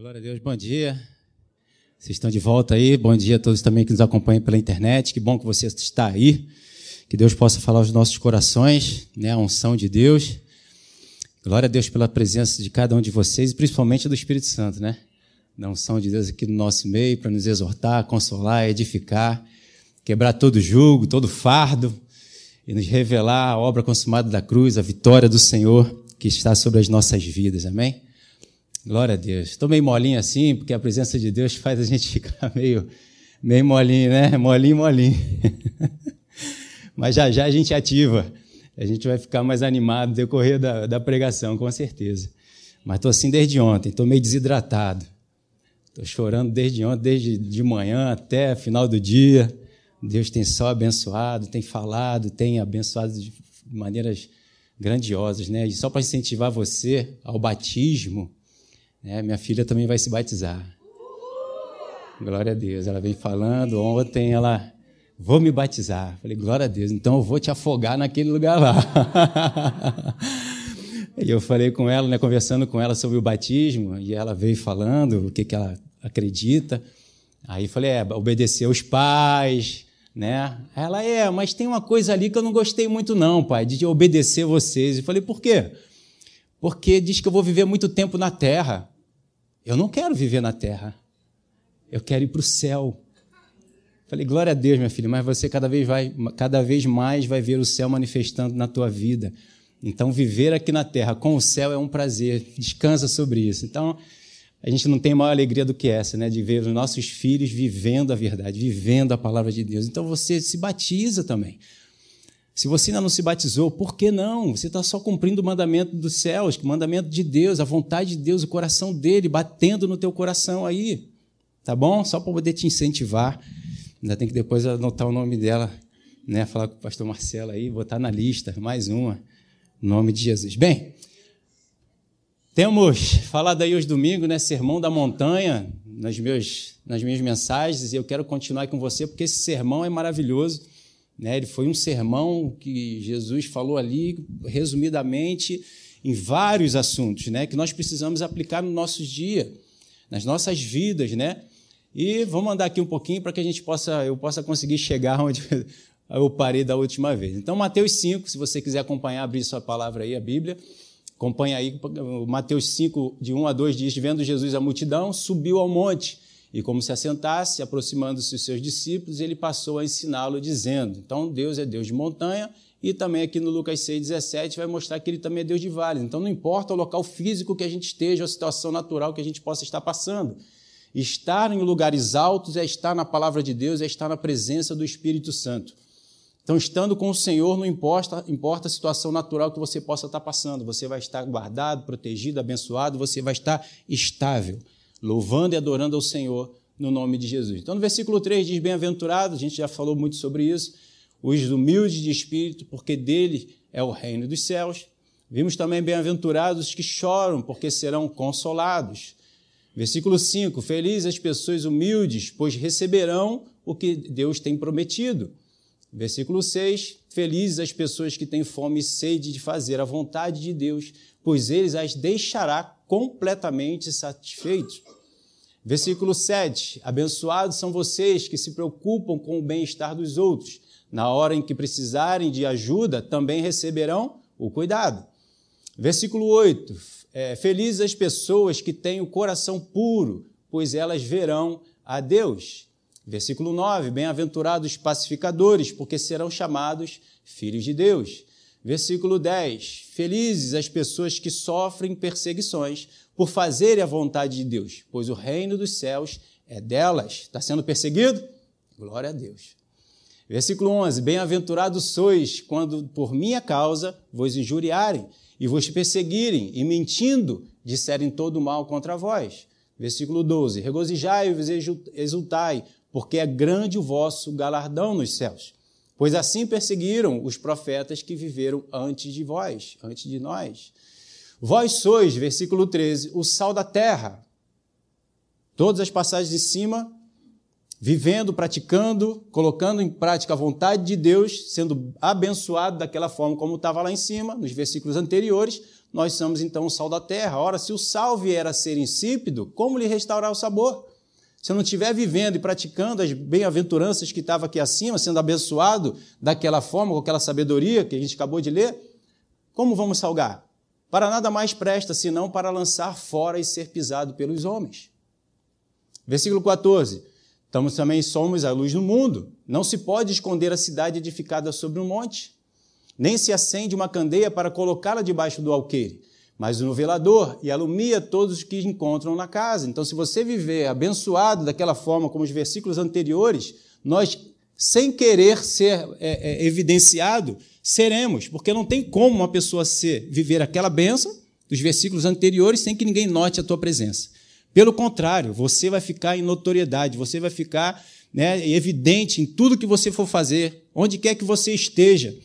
Glória a Deus, bom dia. Vocês estão de volta aí. Bom dia a todos também que nos acompanham pela internet. Que bom que você está aí. Que Deus possa falar aos nossos corações, né? A unção de Deus. Glória a Deus pela presença de cada um de vocês e principalmente do Espírito Santo, né? Da unção de Deus aqui no nosso meio para nos exortar, consolar, edificar, quebrar todo jugo, todo fardo e nos revelar a obra consumada da cruz, a vitória do Senhor que está sobre as nossas vidas. Amém? Glória a Deus. Estou meio molinho assim, porque a presença de Deus faz a gente ficar meio, meio molinho, né? Molinho, molinho. Mas já já a gente ativa. A gente vai ficar mais animado no decorrer da, da pregação, com certeza. Mas estou assim desde ontem, estou meio desidratado. Estou chorando desde ontem, desde de manhã até final do dia. Deus tem só abençoado, tem falado, tem abençoado de maneiras grandiosas, né? E só para incentivar você ao batismo, né? Minha filha também vai se batizar. Glória a Deus. Ela vem falando. Ontem ela, vou me batizar. Falei, glória a Deus. Então eu vou te afogar naquele lugar lá. e eu falei com ela, né, conversando com ela sobre o batismo. E ela veio falando o que, que ela acredita. Aí falei, é, obedecer aos pais, né? Ela é, mas tem uma coisa ali que eu não gostei muito não, pai, de obedecer vocês. E falei, por quê? Porque diz que eu vou viver muito tempo na terra. Eu não quero viver na terra. Eu quero ir para o céu. Falei, glória a Deus, minha filha, mas você cada vez, vai, cada vez mais vai ver o céu manifestando na tua vida. Então, viver aqui na terra com o céu é um prazer. Descansa sobre isso. Então, a gente não tem maior alegria do que essa, né? De ver os nossos filhos vivendo a verdade, vivendo a palavra de Deus. Então, você se batiza também. Se você ainda não se batizou, por que não? Você está só cumprindo o mandamento dos céus, o mandamento de Deus, a vontade de Deus, o coração dele, batendo no teu coração aí. Tá bom? Só para poder te incentivar. Ainda tem que depois anotar o nome dela, né? Falar com o pastor Marcelo aí, botar na lista, mais uma. Nome de Jesus. Bem, temos falado aí hoje domingo, né? Sermão da montanha, nas, meus, nas minhas mensagens, e eu quero continuar com você, porque esse sermão é maravilhoso. Né? Ele foi um sermão que Jesus falou ali, resumidamente, em vários assuntos, né? que nós precisamos aplicar no nosso dia, nas nossas vidas. Né? E vamos andar aqui um pouquinho para que a gente possa, eu possa conseguir chegar onde eu parei da última vez. Então, Mateus 5, se você quiser acompanhar, abrir sua palavra aí, a Bíblia. Acompanha aí, Mateus 5, de 1 a 2 diz: Vendo Jesus a multidão, subiu ao monte e como se assentasse, aproximando-se os seus discípulos, ele passou a ensiná-lo, dizendo: Então, Deus é Deus de montanha, e também aqui no Lucas 6,17 vai mostrar que ele também é Deus de vale. Então, não importa o local físico que a gente esteja, ou a situação natural que a gente possa estar passando. Estar em lugares altos é estar na palavra de Deus, é estar na presença do Espírito Santo. Então, estando com o Senhor, não importa, importa a situação natural que você possa estar passando, você vai estar guardado, protegido, abençoado, você vai estar estável louvando e adorando ao Senhor no nome de Jesus. Então, no versículo 3 diz: Bem-aventurados, a gente já falou muito sobre isso, os humildes de espírito, porque dele é o reino dos céus. Vimos também bem-aventurados os que choram, porque serão consolados. Versículo 5: Felizes as pessoas humildes, pois receberão o que Deus tem prometido. Versículo 6: Felizes as pessoas que têm fome e sede de fazer a vontade de Deus, pois eles as deixará completamente satisfeitos. Versículo 7: Abençoados são vocês que se preocupam com o bem-estar dos outros. Na hora em que precisarem de ajuda, também receberão o cuidado. Versículo 8: é, Felizes as pessoas que têm o coração puro, pois elas verão a Deus. Versículo 9: Bem-aventurados pacificadores, porque serão chamados filhos de Deus. Versículo 10: Felizes as pessoas que sofrem perseguições por fazerem a vontade de Deus, pois o reino dos céus é delas. Está sendo perseguido? Glória a Deus. Versículo 11: Bem-aventurados sois quando por minha causa vos injuriarem e vos perseguirem e mentindo disserem todo mal contra vós. Versículo 12: Regozijai-vos e exultai, porque é grande o vosso galardão nos céus pois assim perseguiram os profetas que viveram antes de vós, antes de nós. Vós sois, versículo 13, o sal da terra. Todas as passagens de cima, vivendo, praticando, colocando em prática a vontade de Deus, sendo abençoado daquela forma como estava lá em cima, nos versículos anteriores, nós somos então o sal da terra. Ora, se o sal vier a ser insípido, como lhe restaurar o sabor? Se eu não estiver vivendo e praticando as bem-aventuranças que estavam aqui acima, sendo abençoado daquela forma, com aquela sabedoria que a gente acabou de ler, como vamos salgar? Para nada mais presta, senão para lançar fora e ser pisado pelos homens. Versículo 14. Estamos também somos a luz do mundo. Não se pode esconder a cidade edificada sobre um monte, nem se acende uma candeia para colocá-la debaixo do alqueire mas o velador e alumia todos os que encontram na casa. Então, se você viver abençoado daquela forma como os versículos anteriores, nós, sem querer ser é, é, evidenciado, seremos, porque não tem como uma pessoa ser, viver aquela bênção dos versículos anteriores sem que ninguém note a tua presença. Pelo contrário, você vai ficar em notoriedade, você vai ficar né, evidente em tudo que você for fazer, onde quer que você esteja.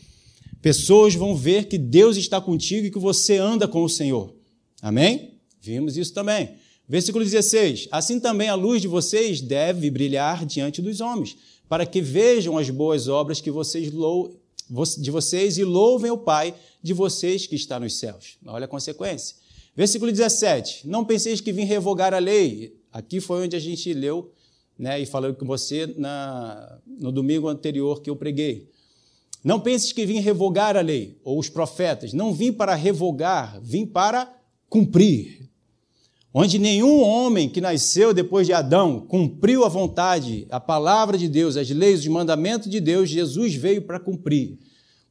Pessoas vão ver que Deus está contigo e que você anda com o Senhor. Amém? Vimos isso também. Versículo 16: Assim também a luz de vocês deve brilhar diante dos homens, para que vejam as boas obras que vocês de vocês e louvem o Pai de vocês que está nos céus. Olha a consequência. Versículo 17: Não penseis que vim revogar a lei. Aqui foi onde a gente leu né, e falou com você na, no domingo anterior que eu preguei. Não penses que vim revogar a lei ou os profetas. Não vim para revogar, vim para cumprir. Onde nenhum homem que nasceu depois de Adão cumpriu a vontade, a palavra de Deus, as leis, os mandamentos de Deus, Jesus veio para cumprir.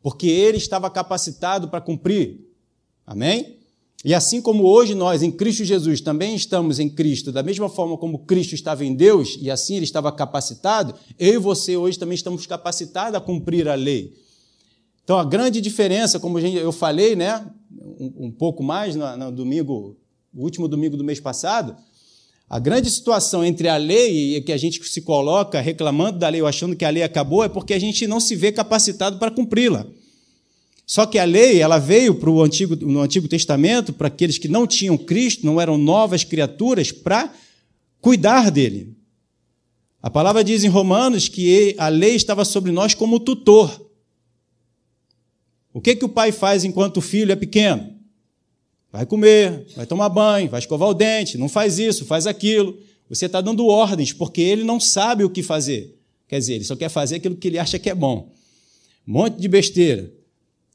Porque ele estava capacitado para cumprir. Amém? E assim como hoje nós, em Cristo Jesus, também estamos em Cristo, da mesma forma como Cristo estava em Deus, e assim ele estava capacitado, eu e você hoje também estamos capacitados a cumprir a lei. Então, a grande diferença, como eu falei, né, um, pouco mais no, no domingo, o último domingo do mês passado, a grande situação entre a lei e que a gente se coloca reclamando da lei ou achando que a lei acabou é porque a gente não se vê capacitado para cumpri-la. Só que a lei, ela veio para o Antigo, no Antigo Testamento, para aqueles que não tinham Cristo, não eram novas criaturas, para cuidar dele. A palavra diz em Romanos que a lei estava sobre nós como tutor. O que, que o pai faz enquanto o filho é pequeno? Vai comer, vai tomar banho, vai escovar o dente, não faz isso, faz aquilo. Você está dando ordens, porque ele não sabe o que fazer. Quer dizer, ele só quer fazer aquilo que ele acha que é bom. Um monte de besteira.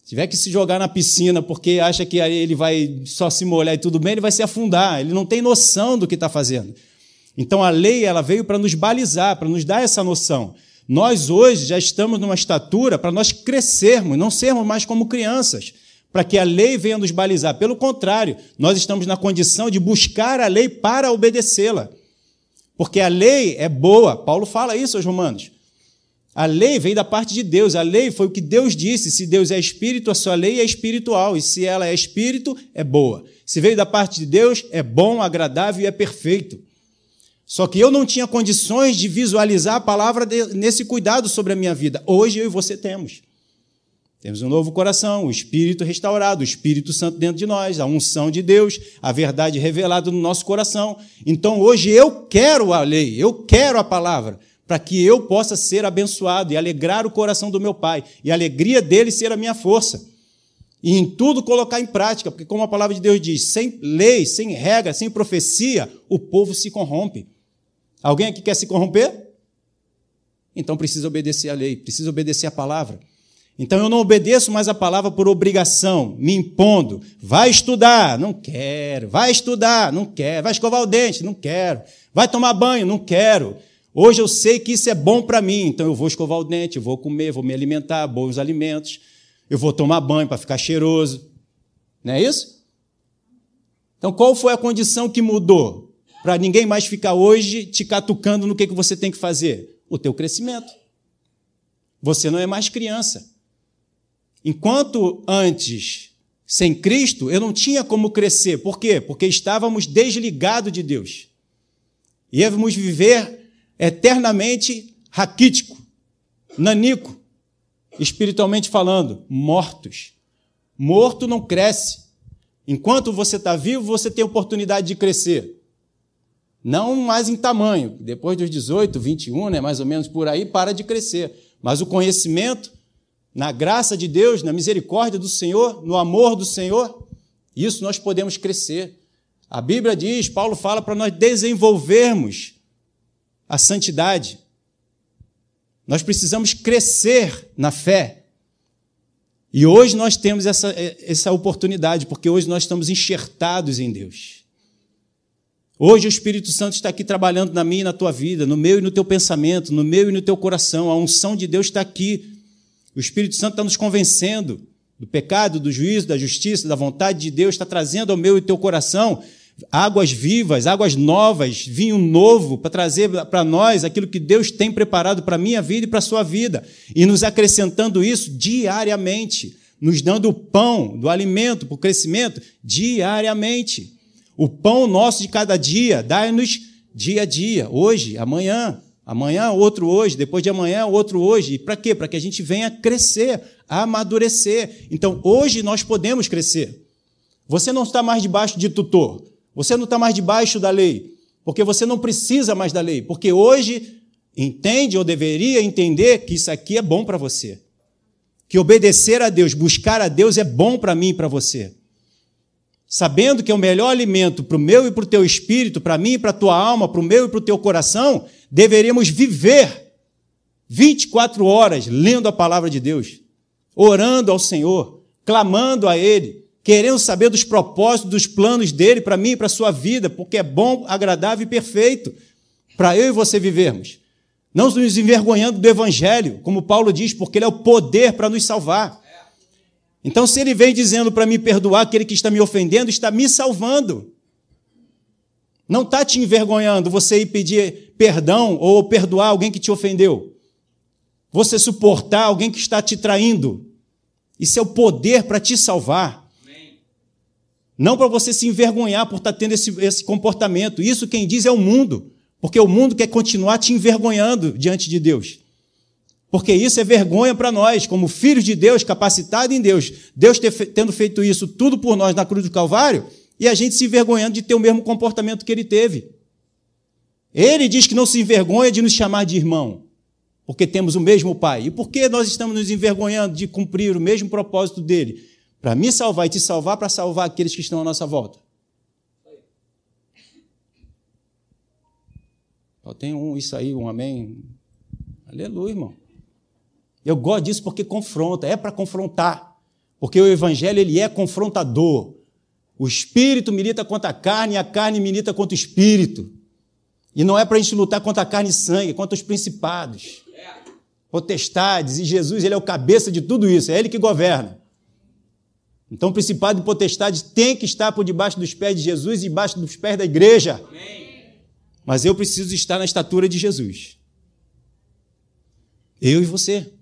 Se tiver que se jogar na piscina porque acha que ele vai só se molhar e tudo bem, ele vai se afundar. Ele não tem noção do que está fazendo. Então a lei ela veio para nos balizar, para nos dar essa noção. Nós hoje já estamos numa estatura para nós crescermos, não sermos mais como crianças, para que a lei venha nos balizar. Pelo contrário, nós estamos na condição de buscar a lei para obedecê-la. Porque a lei é boa. Paulo fala isso aos Romanos. A lei veio da parte de Deus. A lei foi o que Deus disse. Se Deus é espírito, a sua lei é espiritual. E se ela é espírito, é boa. Se veio da parte de Deus, é bom, agradável e é perfeito. Só que eu não tinha condições de visualizar a palavra de, nesse cuidado sobre a minha vida. Hoje eu e você temos. Temos um novo coração, o Espírito restaurado, o Espírito Santo dentro de nós, a unção de Deus, a verdade revelada no nosso coração. Então hoje eu quero a lei, eu quero a palavra, para que eu possa ser abençoado e alegrar o coração do meu Pai, e a alegria dele ser a minha força. E em tudo colocar em prática, porque, como a palavra de Deus diz, sem lei, sem regra, sem profecia, o povo se corrompe. Alguém aqui quer se corromper? Então precisa obedecer à lei, precisa obedecer à palavra. Então eu não obedeço mais a palavra por obrigação, me impondo. Vai estudar, não quero. Vai estudar, não quero. Vai escovar o dente, não quero. Vai tomar banho, não quero. Hoje eu sei que isso é bom para mim, então eu vou escovar o dente, vou comer, vou me alimentar, bons alimentos. Eu vou tomar banho para ficar cheiroso. Não é isso? Então qual foi a condição que mudou? Para ninguém mais ficar hoje te catucando no que, que você tem que fazer? O teu crescimento. Você não é mais criança. Enquanto antes, sem Cristo, eu não tinha como crescer. Por quê? Porque estávamos desligados de Deus. Íamos viver eternamente raquítico, nanico, espiritualmente falando, mortos. Morto não cresce. Enquanto você está vivo, você tem oportunidade de crescer. Não mais em tamanho. Depois dos 18, 21, né, mais ou menos por aí, para de crescer. Mas o conhecimento, na graça de Deus, na misericórdia do Senhor, no amor do Senhor, Isso nós podemos crescer. A Bíblia diz, Paulo fala para nós desenvolvermos a santidade. Nós precisamos crescer na fé. E hoje nós temos essa, essa oportunidade, porque hoje nós estamos enxertados em Deus. Hoje o Espírito Santo está aqui trabalhando na minha e na tua vida, no meu e no teu pensamento, no meu e no teu coração. A unção de Deus está aqui. O Espírito Santo está nos convencendo do pecado, do juízo, da justiça, da vontade de Deus, está trazendo ao meu e teu coração águas vivas, águas novas, vinho novo, para trazer para nós aquilo que Deus tem preparado para a minha vida e para a sua vida, e nos acrescentando isso diariamente, nos dando o pão do alimento para o crescimento diariamente. O pão nosso de cada dia, dai-nos dia a dia, hoje, amanhã, amanhã outro hoje, depois de amanhã outro hoje. E para quê? Para que a gente venha crescer, amadurecer. Então, hoje nós podemos crescer. Você não está mais debaixo de tutor. Você não está mais debaixo da lei, porque você não precisa mais da lei, porque hoje entende ou deveria entender que isso aqui é bom para você. Que obedecer a Deus, buscar a Deus é bom para mim e para você. Sabendo que é o melhor alimento para o meu e para o teu espírito, para mim e para a tua alma, para o meu e para o teu coração, deveríamos viver 24 horas lendo a palavra de Deus, orando ao Senhor, clamando a Ele, querendo saber dos propósitos, dos planos dele para mim e para a sua vida, porque é bom, agradável e perfeito para eu e você vivermos. Não nos envergonhando do Evangelho, como Paulo diz, porque ele é o poder para nos salvar. Então, se ele vem dizendo para me perdoar aquele que está me ofendendo, está me salvando. Não está te envergonhando você ir pedir perdão ou perdoar alguém que te ofendeu. Você suportar alguém que está te traindo. Isso é o poder para te salvar. Não para você se envergonhar por estar tá tendo esse, esse comportamento. Isso quem diz é o mundo. Porque o mundo quer continuar te envergonhando diante de Deus. Porque isso é vergonha para nós, como filhos de Deus, capacitados em Deus. Deus ter, tendo feito isso tudo por nós na cruz do Calvário, e a gente se envergonhando de ter o mesmo comportamento que ele teve. Ele diz que não se envergonha de nos chamar de irmão, porque temos o mesmo Pai. E por que nós estamos nos envergonhando de cumprir o mesmo propósito dele? Para me salvar e te salvar, para salvar aqueles que estão à nossa volta. Só tem um, isso aí, um amém. Aleluia, irmão. Eu gosto disso porque confronta, é para confrontar. Porque o evangelho ele é confrontador. O espírito milita contra a carne e a carne milita contra o espírito. E não é para a gente lutar contra a carne e sangue, contra os principados, potestades. E Jesus ele é o cabeça de tudo isso, é ele que governa. Então, principado e potestade tem que estar por debaixo dos pés de Jesus e debaixo dos pés da igreja. Amém. Mas eu preciso estar na estatura de Jesus. Eu e você.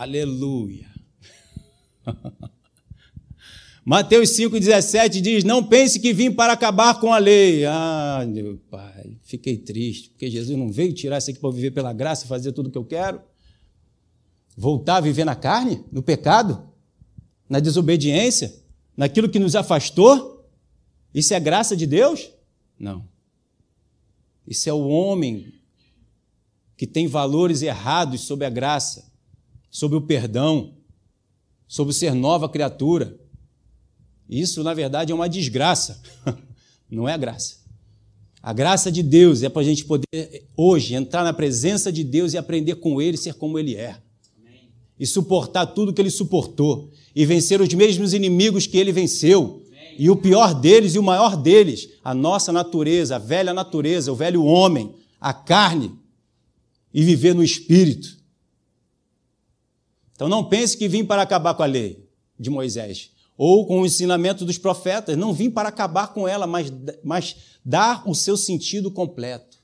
Aleluia. Mateus 5,17 diz: Não pense que vim para acabar com a lei. Ah, meu pai, fiquei triste, porque Jesus não veio tirar isso aqui para viver pela graça e fazer tudo o que eu quero. Voltar a viver na carne, no pecado na desobediência, naquilo que nos afastou? Isso é graça de Deus? Não. Isso é o homem que tem valores errados sobre a graça, sobre o perdão, sobre ser nova criatura. Isso, na verdade, é uma desgraça, não é a graça. A graça de Deus é para a gente poder, hoje, entrar na presença de Deus e aprender com Ele, ser como Ele é. E suportar tudo que Ele suportou e vencer os mesmos inimigos que ele venceu. E o pior deles e o maior deles, a nossa natureza, a velha natureza, o velho homem, a carne, e viver no espírito. Então não pense que vim para acabar com a lei de Moisés, ou com o ensinamento dos profetas. Não vim para acabar com ela, mas, mas dar o seu sentido completo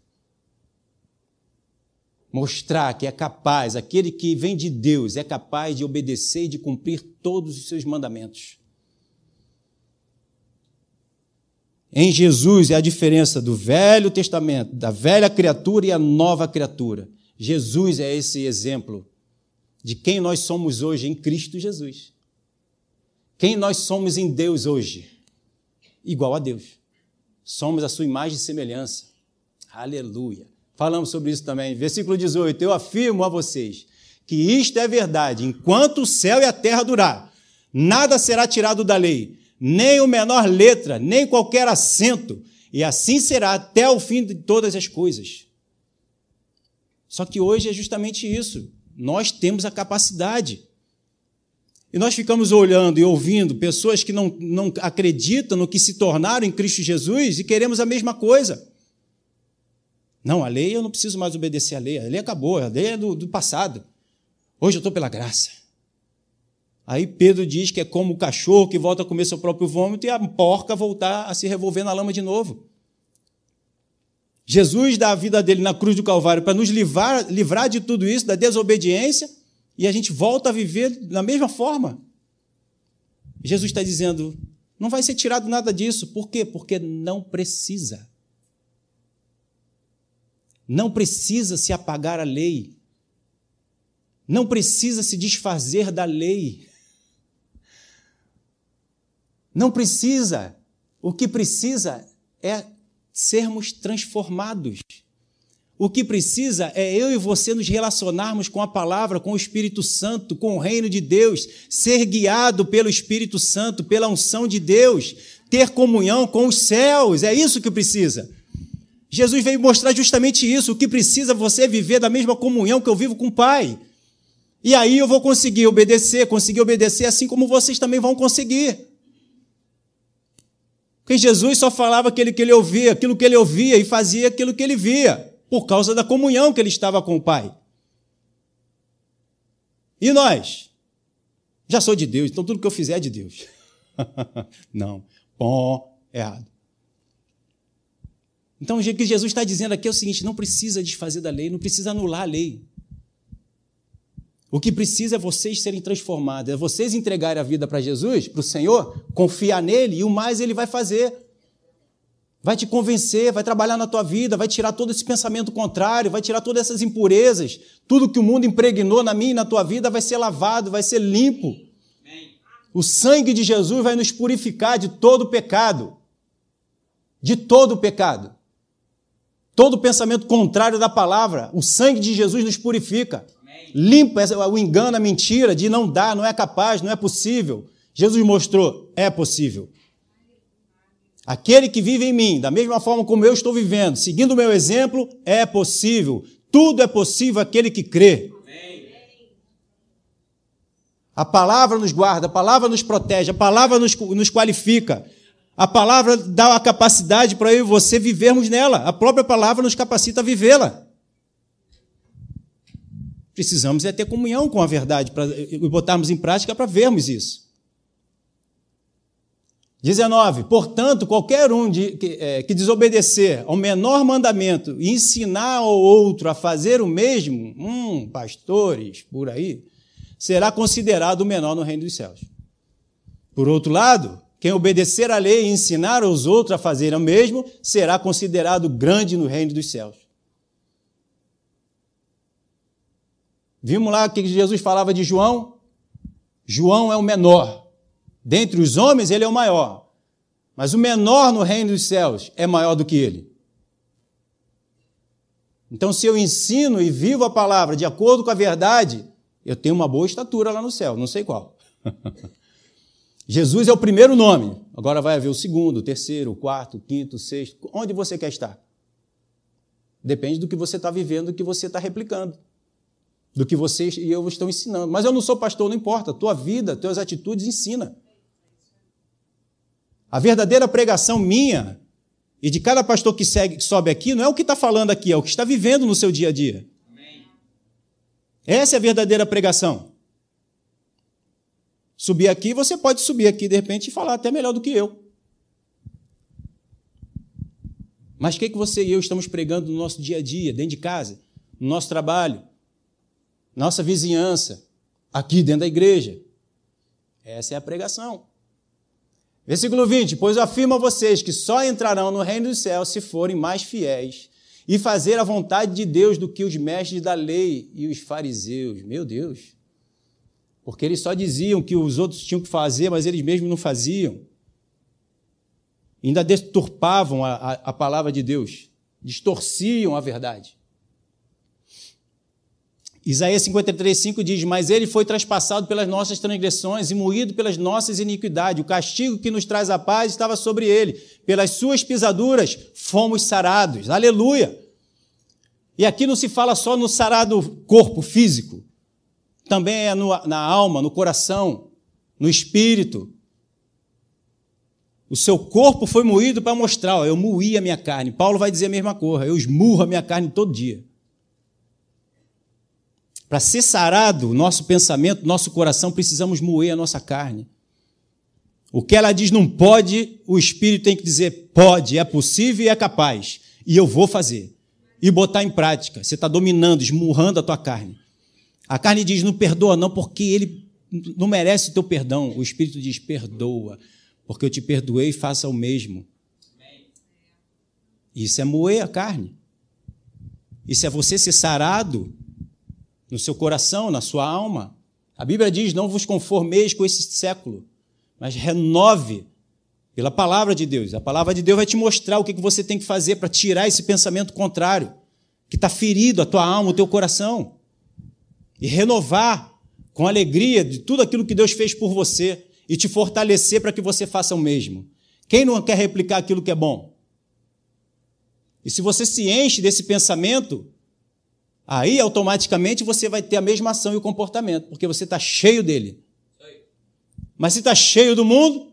mostrar que é capaz, aquele que vem de Deus é capaz de obedecer e de cumprir todos os seus mandamentos. Em Jesus é a diferença do Velho Testamento, da velha criatura e a nova criatura. Jesus é esse exemplo de quem nós somos hoje em Cristo Jesus. Quem nós somos em Deus hoje? Igual a Deus. Somos a sua imagem e semelhança. Aleluia. Falamos sobre isso também. Versículo 18: Eu afirmo a vocês que isto é verdade. Enquanto o céu e a terra durar, nada será tirado da lei, nem o menor letra, nem qualquer acento, e assim será até o fim de todas as coisas. Só que hoje é justamente isso. Nós temos a capacidade. E nós ficamos olhando e ouvindo pessoas que não, não acreditam no que se tornaram em Cristo Jesus e queremos a mesma coisa. Não, a lei eu não preciso mais obedecer à lei. A lei acabou, a lei é do, do passado. Hoje eu estou pela graça. Aí Pedro diz que é como o cachorro que volta a comer seu próprio vômito e a porca voltar a se revolver na lama de novo. Jesus dá a vida dele na cruz do Calvário para nos livrar, livrar de tudo isso, da desobediência, e a gente volta a viver da mesma forma. Jesus está dizendo: não vai ser tirado nada disso. Por quê? Porque não precisa. Não precisa se apagar a lei. Não precisa se desfazer da lei. Não precisa. O que precisa é sermos transformados. O que precisa é eu e você nos relacionarmos com a palavra, com o Espírito Santo, com o reino de Deus, ser guiado pelo Espírito Santo, pela unção de Deus, ter comunhão com os céus. É isso que precisa. Jesus veio mostrar justamente isso. O que precisa é você viver da mesma comunhão que eu vivo com o Pai. E aí eu vou conseguir obedecer, conseguir obedecer assim como vocês também vão conseguir. Porque Jesus só falava aquilo que ele ouvia, aquilo que ele ouvia e fazia aquilo que ele via, por causa da comunhão que ele estava com o Pai. E nós? Já sou de Deus, então tudo que eu fizer é de Deus. não, bom, errado. Então o que Jesus está dizendo aqui é o seguinte: não precisa desfazer da lei, não precisa anular a lei. O que precisa é vocês serem transformados, é vocês entregarem a vida para Jesus, para o Senhor, confiar nele e o mais ele vai fazer. Vai te convencer, vai trabalhar na tua vida, vai tirar todo esse pensamento contrário, vai tirar todas essas impurezas. Tudo que o mundo impregnou na minha e na tua vida vai ser lavado, vai ser limpo. O sangue de Jesus vai nos purificar de todo pecado. De todo pecado. Todo pensamento contrário da palavra, o sangue de Jesus nos purifica limpa o engano, a mentira de não dar, não é capaz, não é possível. Jesus mostrou: é possível. Aquele que vive em mim, da mesma forma como eu estou vivendo, seguindo o meu exemplo, é possível. Tudo é possível aquele que crê. A palavra nos guarda, a palavra nos protege, a palavra nos, nos qualifica. A palavra dá a capacidade para eu e você vivermos nela. A própria palavra nos capacita a vivê-la. Precisamos é ter comunhão com a verdade para botarmos em prática para vermos isso. 19. Portanto, qualquer um de, que, é, que, desobedecer ao menor mandamento e ensinar ao outro a fazer o mesmo, hum, pastores por aí, será considerado o menor no reino dos céus. Por outro lado, quem obedecer à lei e ensinar aos outros a fazer o mesmo, será considerado grande no reino dos céus. Vimos lá que Jesus falava de João? João é o menor. Dentre os homens, ele é o maior. Mas o menor no reino dos céus é maior do que ele. Então, se eu ensino e vivo a palavra de acordo com a verdade, eu tenho uma boa estatura lá no céu, não sei qual. Jesus é o primeiro nome, agora vai haver o segundo, o terceiro, o quarto, o quinto, o sexto. Onde você quer estar? Depende do que você está vivendo, do que você está replicando do que vocês e eu estão ensinando. Mas eu não sou pastor, não importa. Tua vida, tuas atitudes ensina. A verdadeira pregação minha e de cada pastor que, segue, que sobe aqui não é o que está falando aqui, é o que está vivendo no seu dia a dia. Amém. Essa é a verdadeira pregação. Subir aqui, você pode subir aqui de repente e falar até melhor do que eu. Mas o que, que você e eu estamos pregando no nosso dia a dia, dentro de casa, no nosso trabalho, nossa vizinhança, aqui dentro da igreja. Essa é a pregação. Versículo 20: Pois afirmo a vocês que só entrarão no reino dos céus se forem mais fiéis e fazer a vontade de Deus do que os mestres da lei e os fariseus. Meu Deus! Porque eles só diziam que os outros tinham que fazer, mas eles mesmos não faziam. Ainda deturpavam a, a, a palavra de Deus, distorciam a verdade. Isaías 53,5 diz: Mas ele foi traspassado pelas nossas transgressões e moído pelas nossas iniquidades. O castigo que nos traz a paz estava sobre ele. Pelas suas pisaduras fomos sarados. Aleluia! E aqui não se fala só no sarado corpo físico, também é no, na alma, no coração, no espírito. O seu corpo foi moído para mostrar, ó, eu moí a minha carne. Paulo vai dizer a mesma coisa, eu esmurro a minha carne todo dia. Para ser sarado o nosso pensamento, nosso coração, precisamos moer a nossa carne. O que ela diz não pode, o Espírito tem que dizer pode, é possível e é capaz. E eu vou fazer. E botar em prática. Você está dominando, esmurrando a tua carne. A carne diz não perdoa, não, porque ele não merece o teu perdão. O Espírito diz perdoa, porque eu te perdoei, faça o mesmo. Isso é moer a carne. Isso é você ser sarado no seu coração, na sua alma. A Bíblia diz: não vos conformeis com esse século, mas renove pela palavra de Deus. A palavra de Deus vai te mostrar o que você tem que fazer para tirar esse pensamento contrário, que está ferido a tua alma, o teu coração, e renovar com alegria de tudo aquilo que Deus fez por você e te fortalecer para que você faça o mesmo. Quem não quer replicar aquilo que é bom? E se você se enche desse pensamento, Aí automaticamente você vai ter a mesma ação e o comportamento, porque você está cheio dele. Mas se está cheio do mundo,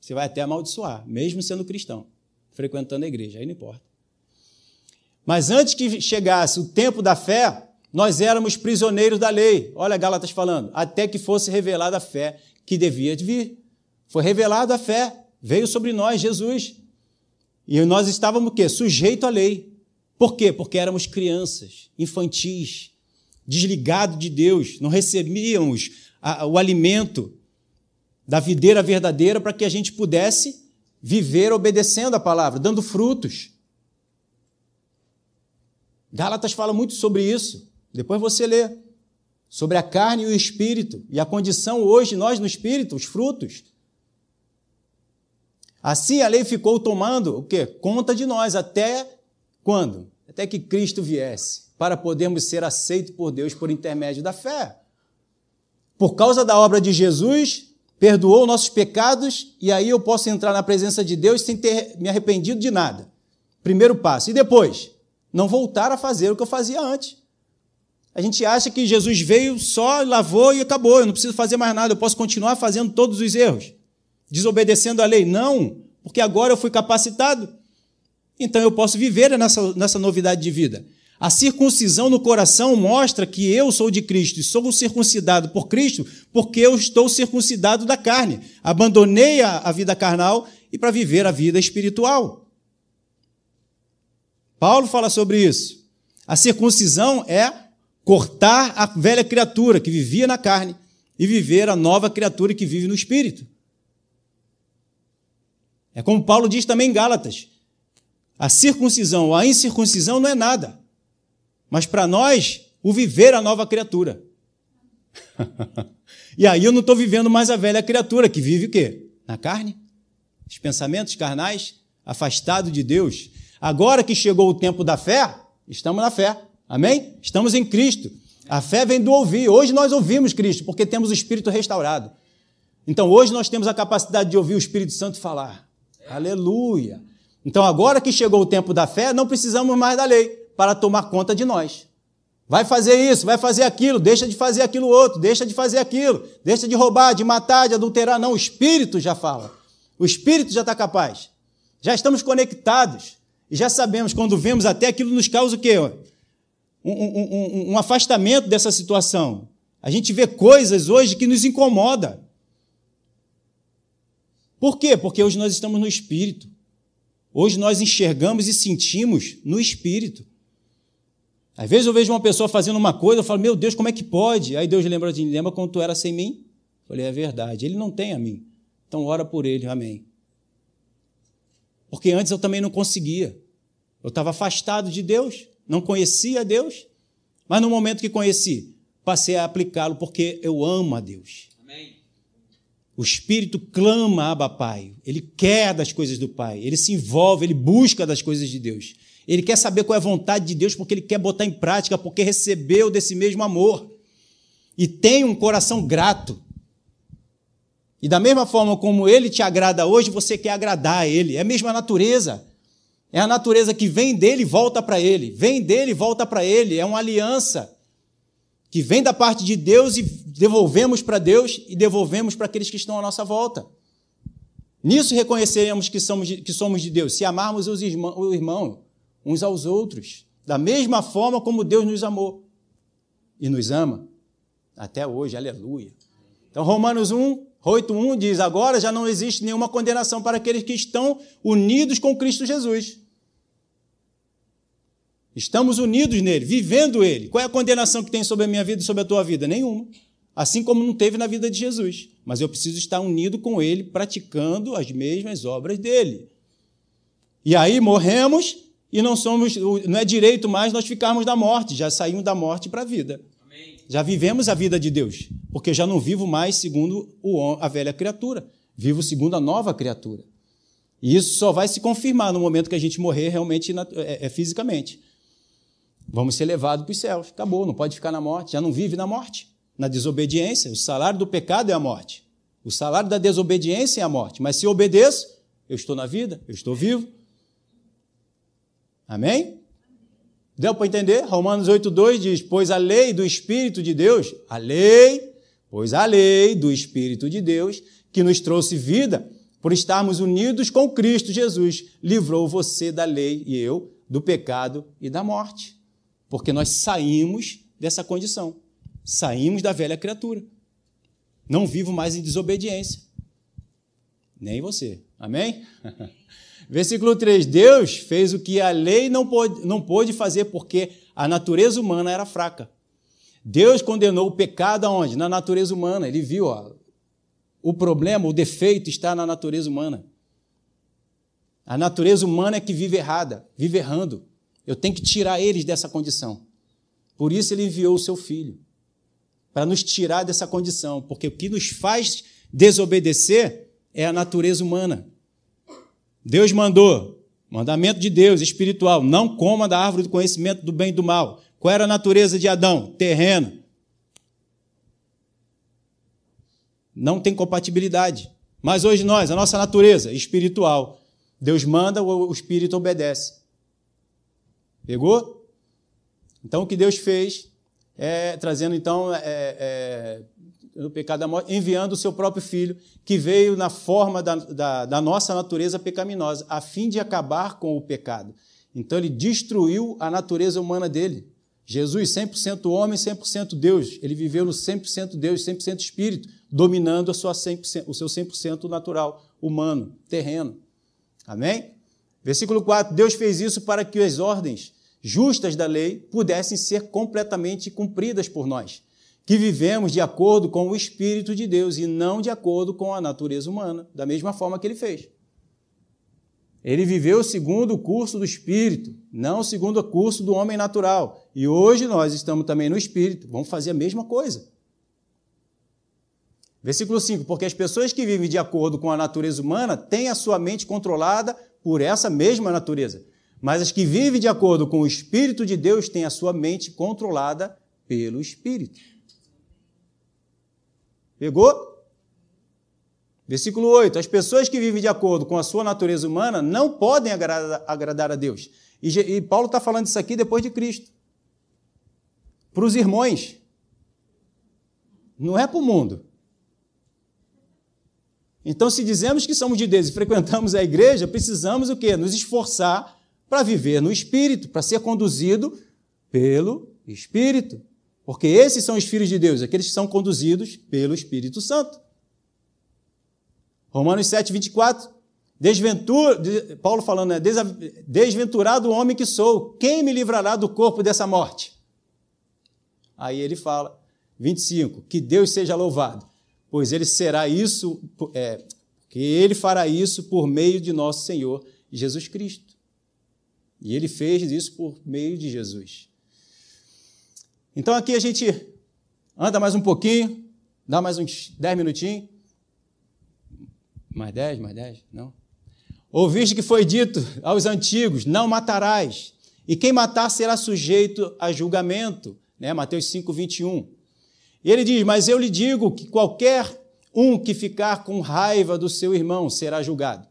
você vai até amaldiçoar, mesmo sendo cristão, frequentando a igreja, aí não importa. Mas antes que chegasse o tempo da fé, nós éramos prisioneiros da lei. Olha Gálatas falando, até que fosse revelada a fé que devia vir. Foi revelada a fé, veio sobre nós Jesus. E nós estávamos o quê? Sujeito à lei. Por quê? Porque éramos crianças, infantis, desligados de Deus, não recebíamos a, o alimento da videira verdadeira para que a gente pudesse viver obedecendo a palavra, dando frutos. Gálatas fala muito sobre isso. Depois você lê sobre a carne e o espírito e a condição hoje nós no espírito, os frutos. Assim a lei ficou tomando o quê? Conta de nós até quando? Até que Cristo viesse, para podermos ser aceitos por Deus por intermédio da fé. Por causa da obra de Jesus, perdoou nossos pecados e aí eu posso entrar na presença de Deus sem ter me arrependido de nada. Primeiro passo. E depois? Não voltar a fazer o que eu fazia antes. A gente acha que Jesus veio só, lavou e acabou. Eu não preciso fazer mais nada. Eu posso continuar fazendo todos os erros, desobedecendo a lei. Não, porque agora eu fui capacitado então eu posso viver nessa, nessa novidade de vida. A circuncisão no coração mostra que eu sou de Cristo e sou circuncidado por Cristo porque eu estou circuncidado da carne. Abandonei a, a vida carnal e para viver a vida espiritual. Paulo fala sobre isso. A circuncisão é cortar a velha criatura que vivia na carne e viver a nova criatura que vive no espírito. É como Paulo diz também em Gálatas: a circuncisão ou a incircuncisão não é nada. Mas para nós, o viver a nova criatura. e aí eu não estou vivendo mais a velha criatura, que vive o quê? Na carne. Os pensamentos carnais, afastado de Deus. Agora que chegou o tempo da fé, estamos na fé. Amém? Estamos em Cristo. A fé vem do ouvir. Hoje nós ouvimos Cristo, porque temos o Espírito restaurado. Então hoje nós temos a capacidade de ouvir o Espírito Santo falar. Aleluia. Então, agora que chegou o tempo da fé, não precisamos mais da lei para tomar conta de nós. Vai fazer isso, vai fazer aquilo, deixa de fazer aquilo outro, deixa de fazer aquilo, deixa de roubar, de matar, de adulterar. Não, o Espírito já fala. O Espírito já está capaz. Já estamos conectados. E já sabemos, quando vemos até aquilo nos causa o quê? Um, um, um, um afastamento dessa situação. A gente vê coisas hoje que nos incomoda. Por quê? Porque hoje nós estamos no Espírito. Hoje nós enxergamos e sentimos no espírito. Às vezes eu vejo uma pessoa fazendo uma coisa, eu falo, meu Deus, como é que pode? Aí Deus lembra de mim, lembra quando tu era sem mim? Eu falei, é verdade, ele não tem a mim. Então ora por ele, amém. Porque antes eu também não conseguia. Eu estava afastado de Deus, não conhecia Deus, mas no momento que conheci, passei a aplicá-lo porque eu amo a Deus. O espírito clama, Abba Pai. Ele quer das coisas do Pai. Ele se envolve, ele busca das coisas de Deus. Ele quer saber qual é a vontade de Deus porque ele quer botar em prática, porque recebeu desse mesmo amor. E tem um coração grato. E da mesma forma como ele te agrada hoje, você quer agradar a ele. É a mesma natureza. É a natureza que vem dele e volta para ele. Vem dele e volta para ele. É uma aliança que vem da parte de Deus e devolvemos para Deus e devolvemos para aqueles que estão à nossa volta. Nisso reconheceremos que somos, de, que somos de Deus, se amarmos os irmãos, o irmão uns aos outros, da mesma forma como Deus nos amou e nos ama até hoje, aleluia. Então, Romanos 1, 8, 1 diz: Agora já não existe nenhuma condenação para aqueles que estão unidos com Cristo Jesus. Estamos unidos nele, vivendo ele. Qual é a condenação que tem sobre a minha vida e sobre a tua vida? Nenhuma. Assim como não teve na vida de Jesus. Mas eu preciso estar unido com ele, praticando as mesmas obras dele. E aí morremos e não somos, não é direito mais nós ficarmos da morte, já saímos da morte para a vida. Amém. Já vivemos a vida de Deus, porque já não vivo mais segundo a velha criatura, vivo segundo a nova criatura. E isso só vai se confirmar no momento que a gente morrer realmente é, é fisicamente. Vamos ser levados para os céus. Acabou, não pode ficar na morte. Já não vive na morte, na desobediência. O salário do pecado é a morte. O salário da desobediência é a morte. Mas se eu obedeço, eu estou na vida, eu estou vivo. Amém? Deu para entender? Romanos 8,2 diz: Pois a lei do Espírito de Deus, a lei, pois a lei do Espírito de Deus, que nos trouxe vida, por estarmos unidos com Cristo Jesus, livrou você da lei e eu do pecado e da morte porque nós saímos dessa condição. Saímos da velha criatura. Não vivo mais em desobediência. Nem você. Amém? Versículo 3: Deus fez o que a lei não pôde, não pôde fazer porque a natureza humana era fraca. Deus condenou o pecado aonde? Na natureza humana. Ele viu, ó, o problema, o defeito está na natureza humana. A natureza humana é que vive errada, vive errando. Eu tenho que tirar eles dessa condição. Por isso ele enviou o seu filho para nos tirar dessa condição, porque o que nos faz desobedecer é a natureza humana. Deus mandou, mandamento de Deus espiritual, não coma da árvore do conhecimento do bem e do mal. Qual era a natureza de Adão? Terreno. Não tem compatibilidade. Mas hoje nós, a nossa natureza espiritual, Deus manda, o espírito obedece. Pegou? Então, o que Deus fez é trazendo, então, é, é, no pecado da morte, enviando o seu próprio filho, que veio na forma da, da, da nossa natureza pecaminosa, a fim de acabar com o pecado. Então, ele destruiu a natureza humana dele. Jesus, 100% homem, 100% Deus. Ele viveu no 100% Deus, 100% espírito, dominando a sua 100%, o seu 100% natural, humano, terreno. Amém? Versículo 4: Deus fez isso para que as ordens justas da lei pudessem ser completamente cumpridas por nós, que vivemos de acordo com o Espírito de Deus e não de acordo com a natureza humana, da mesma forma que ele fez. Ele viveu segundo o curso do Espírito, não segundo o curso do homem natural. E hoje nós estamos também no Espírito, vamos fazer a mesma coisa. Versículo 5: Porque as pessoas que vivem de acordo com a natureza humana têm a sua mente controlada por essa mesma natureza. Mas as que vivem de acordo com o Espírito de Deus têm a sua mente controlada pelo Espírito. Pegou? Versículo 8: As pessoas que vivem de acordo com a sua natureza humana não podem agradar, a Deus. E, e Paulo está falando isso aqui depois de Cristo. Para os irmãos. Não é para o mundo. Então, se dizemos que somos de Deus e frequentamos a igreja, precisamos o quê? Nos esforçar para viver no Espírito, para ser conduzido pelo Espírito. Porque esses são os filhos de Deus, aqueles que são conduzidos pelo Espírito Santo. Romanos 7, 24. Desventura, Paulo falando, né? Desventurado o homem que sou, quem me livrará do corpo dessa morte? Aí ele fala, 25, que Deus seja louvado, pois ele será isso, é, que ele fará isso por meio de nosso Senhor Jesus Cristo. E ele fez isso por meio de Jesus. Então aqui a gente anda mais um pouquinho, dá mais uns 10 minutinhos. Mais dez, mais dez? Não. Ouviste que foi dito aos antigos: Não matarás, e quem matar será sujeito a julgamento. Né? Mateus 5, 21. E ele diz: Mas eu lhe digo que qualquer um que ficar com raiva do seu irmão será julgado.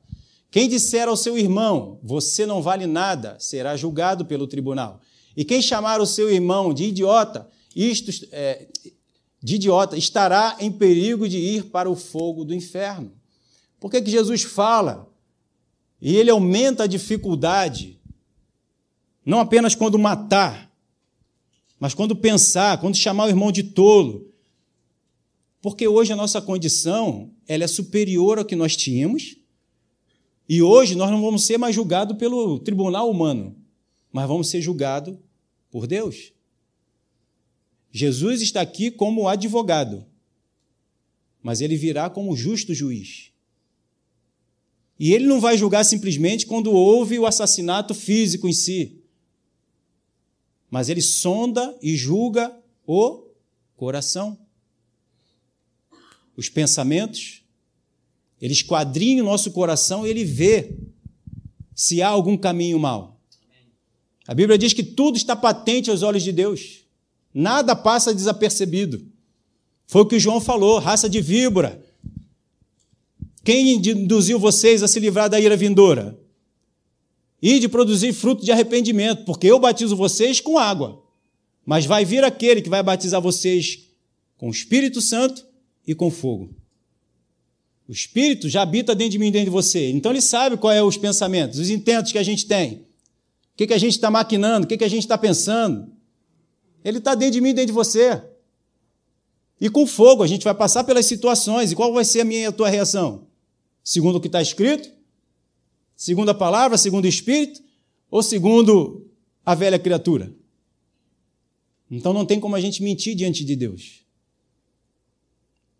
Quem disser ao seu irmão, você não vale nada, será julgado pelo tribunal. E quem chamar o seu irmão de idiota, isto é, de idiota, estará em perigo de ir para o fogo do inferno. Por que, que Jesus fala? E ele aumenta a dificuldade, não apenas quando matar, mas quando pensar, quando chamar o irmão de tolo. Porque hoje a nossa condição ela é superior ao que nós tínhamos, e hoje nós não vamos ser mais julgados pelo tribunal humano, mas vamos ser julgados por Deus. Jesus está aqui como advogado, mas ele virá como justo juiz. E ele não vai julgar simplesmente quando houve o assassinato físico em si, mas ele sonda e julga o coração, os pensamentos, ele esquadrinha o nosso coração e ele vê se há algum caminho mau. A Bíblia diz que tudo está patente aos olhos de Deus. Nada passa desapercebido. Foi o que João falou, raça de víbora. Quem induziu vocês a se livrar da ira vindoura? E de produzir fruto de arrependimento, porque eu batizo vocês com água. Mas vai vir aquele que vai batizar vocês com o Espírito Santo e com fogo. O Espírito já habita dentro de mim, dentro de você. Então ele sabe quais são os pensamentos, os intentos que a gente tem. O que, que a gente está maquinando, o que, que a gente está pensando. Ele está dentro de mim, dentro de você. E com fogo, a gente vai passar pelas situações. E qual vai ser a minha e a tua reação? Segundo o que está escrito? Segundo a palavra, segundo o Espírito? Ou segundo a velha criatura? Então não tem como a gente mentir diante de Deus.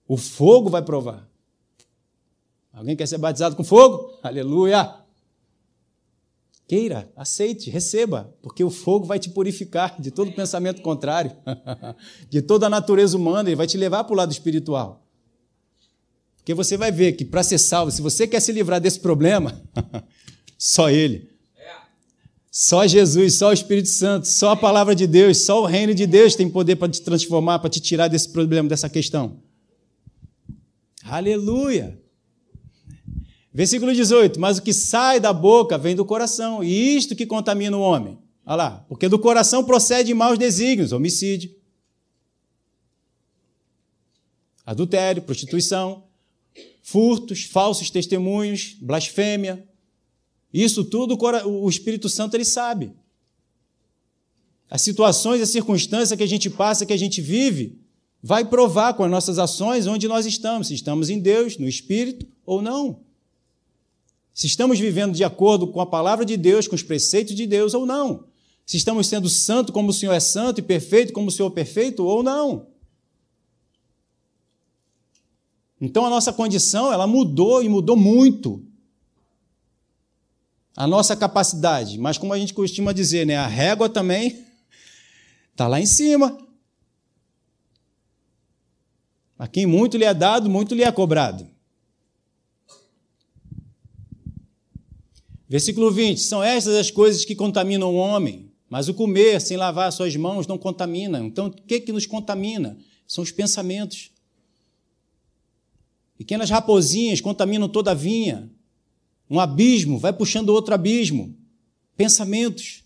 O fogo vai provar. Alguém quer ser batizado com fogo? Aleluia! Queira, aceite, receba, porque o fogo vai te purificar de todo pensamento contrário, de toda a natureza humana, ele vai te levar para o lado espiritual. Porque você vai ver que para ser salvo, se você quer se livrar desse problema, só Ele. Só Jesus, só o Espírito Santo, só a palavra de Deus, só o reino de Deus tem poder para te transformar, para te tirar desse problema, dessa questão. Aleluia! Versículo 18: Mas o que sai da boca vem do coração, e isto que contamina o homem. Olha lá, porque do coração procede maus desígnios, homicídio, adultério, prostituição, furtos, falsos testemunhos, blasfêmia. Isso tudo o Espírito Santo ele sabe. As situações, as circunstâncias que a gente passa, que a gente vive, vai provar com as nossas ações onde nós estamos, se estamos em Deus, no Espírito ou não se estamos vivendo de acordo com a palavra de Deus, com os preceitos de Deus ou não. Se estamos sendo santo como o Senhor é santo e perfeito como o Senhor é perfeito ou não. Então a nossa condição, ela mudou e mudou muito. A nossa capacidade, mas como a gente costuma dizer, né, a régua também está lá em cima. A quem muito lhe é dado, muito lhe é cobrado. Versículo 20: São estas as coisas que contaminam o homem, mas o comer sem lavar suas mãos não contamina. Então, o que, que nos contamina? São os pensamentos. Pequenas raposinhas contaminam toda a vinha. Um abismo vai puxando outro abismo. Pensamentos.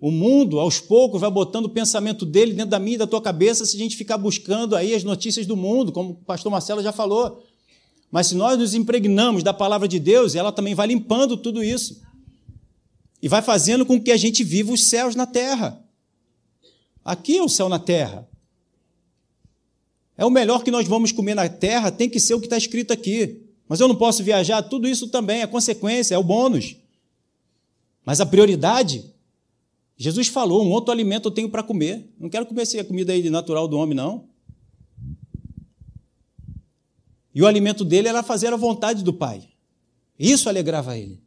O mundo, aos poucos, vai botando o pensamento dele dentro da minha e da tua cabeça se a gente ficar buscando aí as notícias do mundo, como o pastor Marcelo já falou. Mas se nós nos impregnamos da palavra de Deus, ela também vai limpando tudo isso. E vai fazendo com que a gente viva os céus na terra. Aqui é o céu na terra. É o melhor que nós vamos comer na terra, tem que ser o que está escrito aqui. Mas eu não posso viajar, tudo isso também é consequência, é o bônus. Mas a prioridade, Jesus falou: um outro alimento eu tenho para comer. Não quero comer essa comida aí natural do homem, não. E o alimento dele era fazer a vontade do Pai. Isso alegrava ele.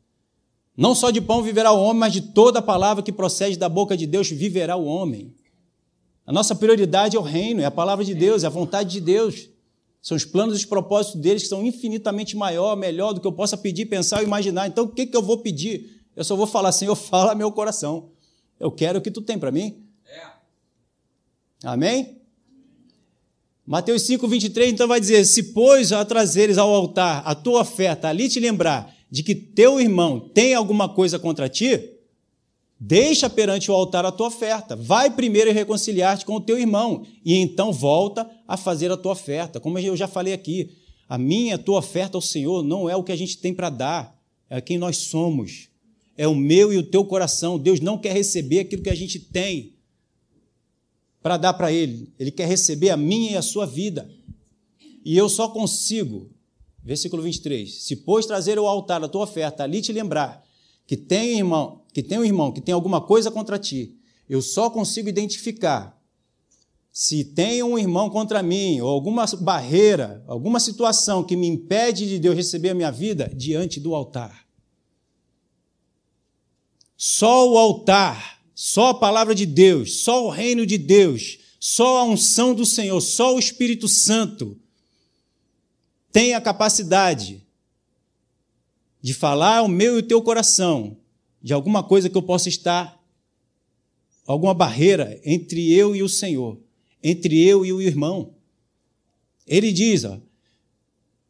Não só de pão viverá o homem, mas de toda a palavra que procede da boca de Deus viverá o homem. A nossa prioridade é o reino, é a palavra de Deus, é a vontade de Deus. São os planos e os propósitos deles que são infinitamente maior, melhor do que eu possa pedir, pensar ou imaginar. Então, o que, que eu vou pedir? Eu só vou falar, Senhor, fala meu coração. Eu quero o que tu tem para mim. É. Amém? Mateus 5, 23, então vai dizer: Se, pois, a trazeres ao altar a tua oferta, ali te lembrar de que teu irmão tem alguma coisa contra ti, deixa perante o altar a tua oferta. Vai primeiro reconciliar-te com o teu irmão, e então volta a fazer a tua oferta. Como eu já falei aqui, a minha, tua oferta ao Senhor não é o que a gente tem para dar, é quem nós somos. É o meu e o teu coração. Deus não quer receber aquilo que a gente tem para dar para Ele. Ele quer receber a minha e a sua vida. E eu só consigo, versículo 23, se pois trazer ao altar a tua oferta, ali te lembrar que tem irmão, que tem um irmão que tem alguma coisa contra ti, eu só consigo identificar se tem um irmão contra mim, ou alguma barreira, alguma situação que me impede de Deus receber a minha vida diante do altar. Só o altar só a palavra de Deus, só o reino de Deus, só a unção do Senhor, só o Espírito Santo tem a capacidade de falar ao meu e teu coração de alguma coisa que eu possa estar, alguma barreira entre eu e o Senhor, entre eu e o irmão. Ele diz: ó,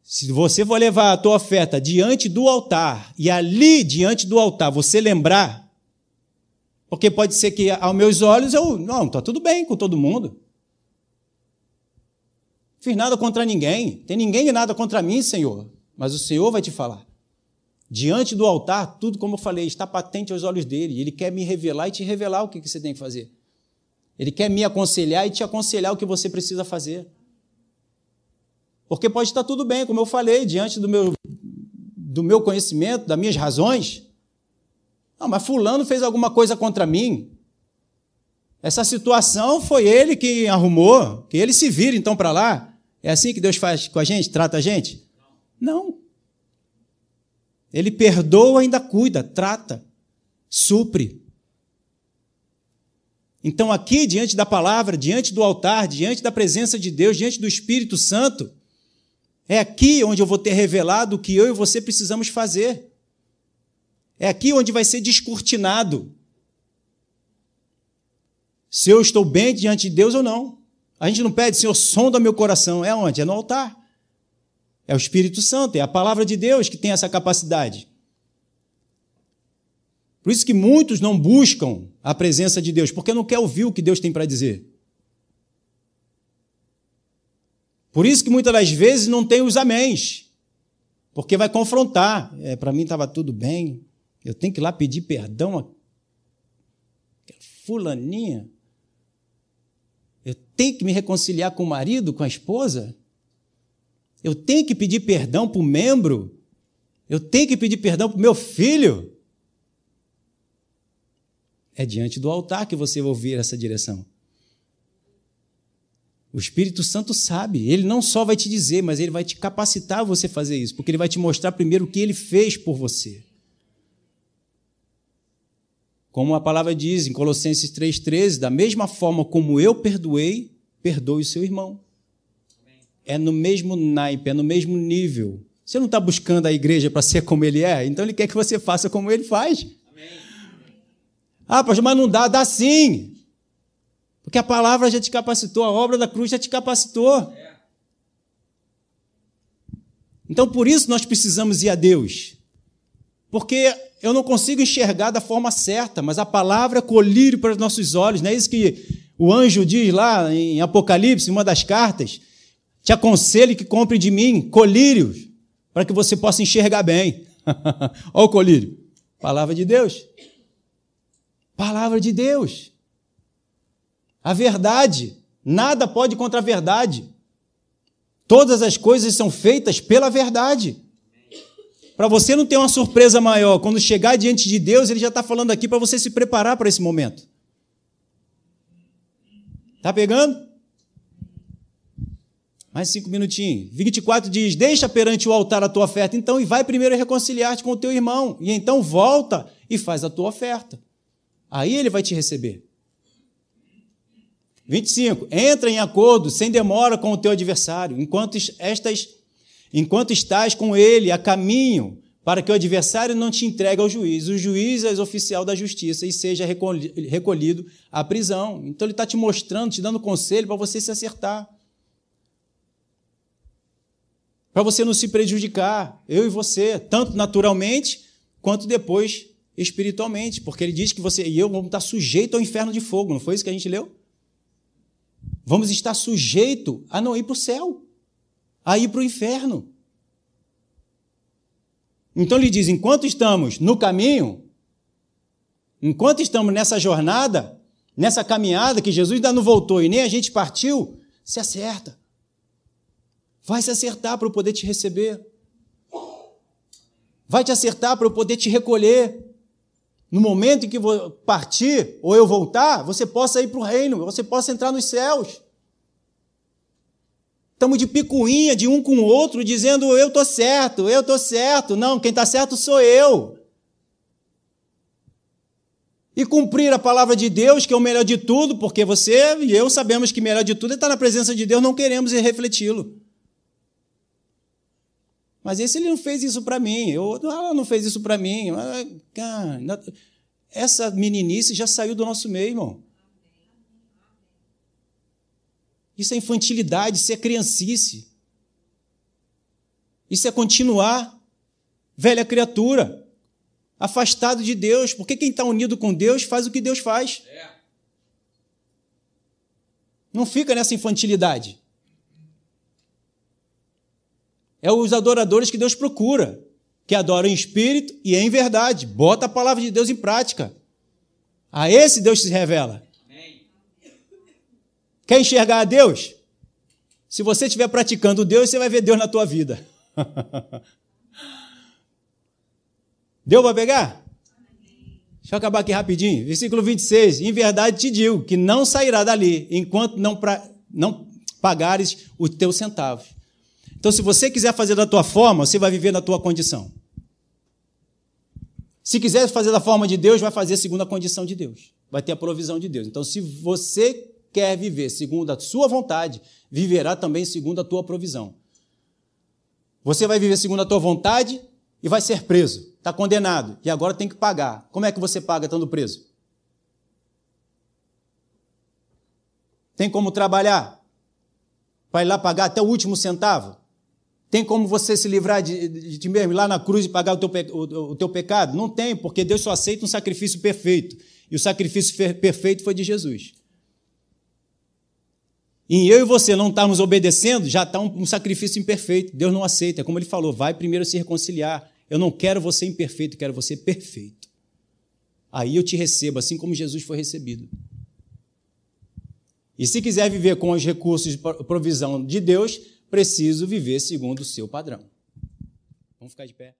se você for levar a tua oferta diante do altar e ali diante do altar você lembrar porque pode ser que aos meus olhos eu, não, está tudo bem com todo mundo. Fiz nada contra ninguém, tem ninguém nada contra mim, Senhor. Mas o Senhor vai te falar. Diante do altar, tudo como eu falei, está patente aos olhos dele. Ele quer me revelar e te revelar o que você tem que fazer. Ele quer me aconselhar e te aconselhar o que você precisa fazer. Porque pode estar tudo bem, como eu falei, diante do meu, do meu conhecimento, das minhas razões. Não, mas Fulano fez alguma coisa contra mim. Essa situação foi ele que arrumou, que ele se vira então para lá. É assim que Deus faz com a gente, trata a gente? Não. Ele perdoa, ainda cuida, trata, supre. Então, aqui, diante da palavra, diante do altar, diante da presença de Deus, diante do Espírito Santo, é aqui onde eu vou ter revelado o que eu e você precisamos fazer. É aqui onde vai ser descortinado se eu estou bem diante de Deus ou não. A gente não pede, Senhor, sonda meu coração. É onde? É no altar. É o Espírito Santo, é a palavra de Deus que tem essa capacidade. Por isso que muitos não buscam a presença de Deus, porque não quer ouvir o que Deus tem para dizer. Por isso que muitas das vezes não tem os améns, porque vai confrontar. É, para mim estava tudo bem, eu tenho que ir lá pedir perdão a fulaninha. Eu tenho que me reconciliar com o marido, com a esposa. Eu tenho que pedir perdão para o membro. Eu tenho que pedir perdão para o meu filho. É diante do altar que você vai ouvir essa direção. O Espírito Santo sabe, ele não só vai te dizer, mas ele vai te capacitar a você fazer isso, porque ele vai te mostrar primeiro o que ele fez por você. Como a palavra diz em Colossenses 3,13, da mesma forma como eu perdoei, perdoe o seu irmão. É no mesmo naipe, é no mesmo nível. Você não está buscando a igreja para ser como ele é, então ele quer que você faça como ele faz. Amém. Ah, pastor, mas não dá, dá sim. Porque a palavra já te capacitou, a obra da cruz já te capacitou. Então por isso nós precisamos ir a Deus. Porque eu não consigo enxergar da forma certa, mas a palavra é colírio para os nossos olhos, não é isso que o anjo diz lá em Apocalipse, uma das cartas? Te aconselho que compre de mim colírios, para que você possa enxergar bem. Olha o colírio. Palavra de Deus. Palavra de Deus. A verdade. Nada pode contra a verdade. Todas as coisas são feitas pela verdade. Para você não ter uma surpresa maior, quando chegar diante de Deus, ele já está falando aqui para você se preparar para esse momento. Tá pegando? Mais cinco minutinhos. 24 diz: Deixa perante o altar a tua oferta, então, e vai primeiro reconciliar-te com o teu irmão. E então volta e faz a tua oferta. Aí ele vai te receber. 25. Entra em acordo sem demora com o teu adversário, enquanto estas enquanto estás com ele a caminho, para que o adversário não te entregue ao juiz. O juiz é oficial da justiça e seja recolhido à prisão. Então ele está te mostrando, te dando conselho para você se acertar. Para você não se prejudicar, eu e você, tanto naturalmente quanto depois espiritualmente, porque ele diz que você e eu vamos estar sujeito ao inferno de fogo, não foi isso que a gente leu? Vamos estar sujeito a não ir para o céu, a ir para o inferno. Então ele diz: enquanto estamos no caminho, enquanto estamos nessa jornada, nessa caminhada que Jesus ainda não voltou e nem a gente partiu, se acerta. Vai se acertar para eu poder te receber. Vai te acertar para eu poder te recolher. No momento em que vou partir ou eu voltar, você possa ir para o reino, você possa entrar nos céus. Estamos de picuinha de um com o outro, dizendo eu estou certo, eu estou certo. Não, quem está certo sou eu. E cumprir a palavra de Deus, que é o melhor de tudo, porque você e eu sabemos que melhor de tudo é estar na presença de Deus, não queremos refleti-lo. Mas esse ele não fez isso para mim, eu, ela não fez isso para mim. Cara, essa meninice já saiu do nosso meio, irmão. Isso é infantilidade, isso é criancice. Isso é continuar velha criatura, afastado de Deus, porque quem está unido com Deus faz o que Deus faz. Não fica nessa infantilidade. É os adoradores que Deus procura, que adoram em espírito e em verdade. Bota a palavra de Deus em prática. A esse Deus se revela. Quer enxergar a Deus? Se você estiver praticando Deus, você vai ver Deus na tua vida. Deu para pegar? Deixa eu acabar aqui rapidinho. Versículo 26. Em verdade te digo que não sairá dali enquanto não, pra, não pagares os teus centavos. Então, se você quiser fazer da tua forma, você vai viver na tua condição. Se quiser fazer da forma de Deus, vai fazer segundo a condição de Deus. Vai ter a provisão de Deus. Então, se você quer viver segundo a sua vontade, viverá também segundo a tua provisão. Você vai viver segundo a tua vontade e vai ser preso. Está condenado. E agora tem que pagar. Como é que você paga estando preso? Tem como trabalhar? Vai lá pagar até o último centavo? Tem como você se livrar de, ti mesmo, ir lá na cruz e pagar o teu, o, o teu pecado? Não tem, porque Deus só aceita um sacrifício perfeito. E o sacrifício perfeito foi de Jesus. E eu e você não estarmos obedecendo, já está um, um sacrifício imperfeito. Deus não aceita. É como ele falou: vai primeiro se reconciliar. Eu não quero você imperfeito, quero você perfeito. Aí eu te recebo, assim como Jesus foi recebido. E se quiser viver com os recursos de provisão de Deus, preciso viver segundo o seu padrão. Vamos ficar de pé.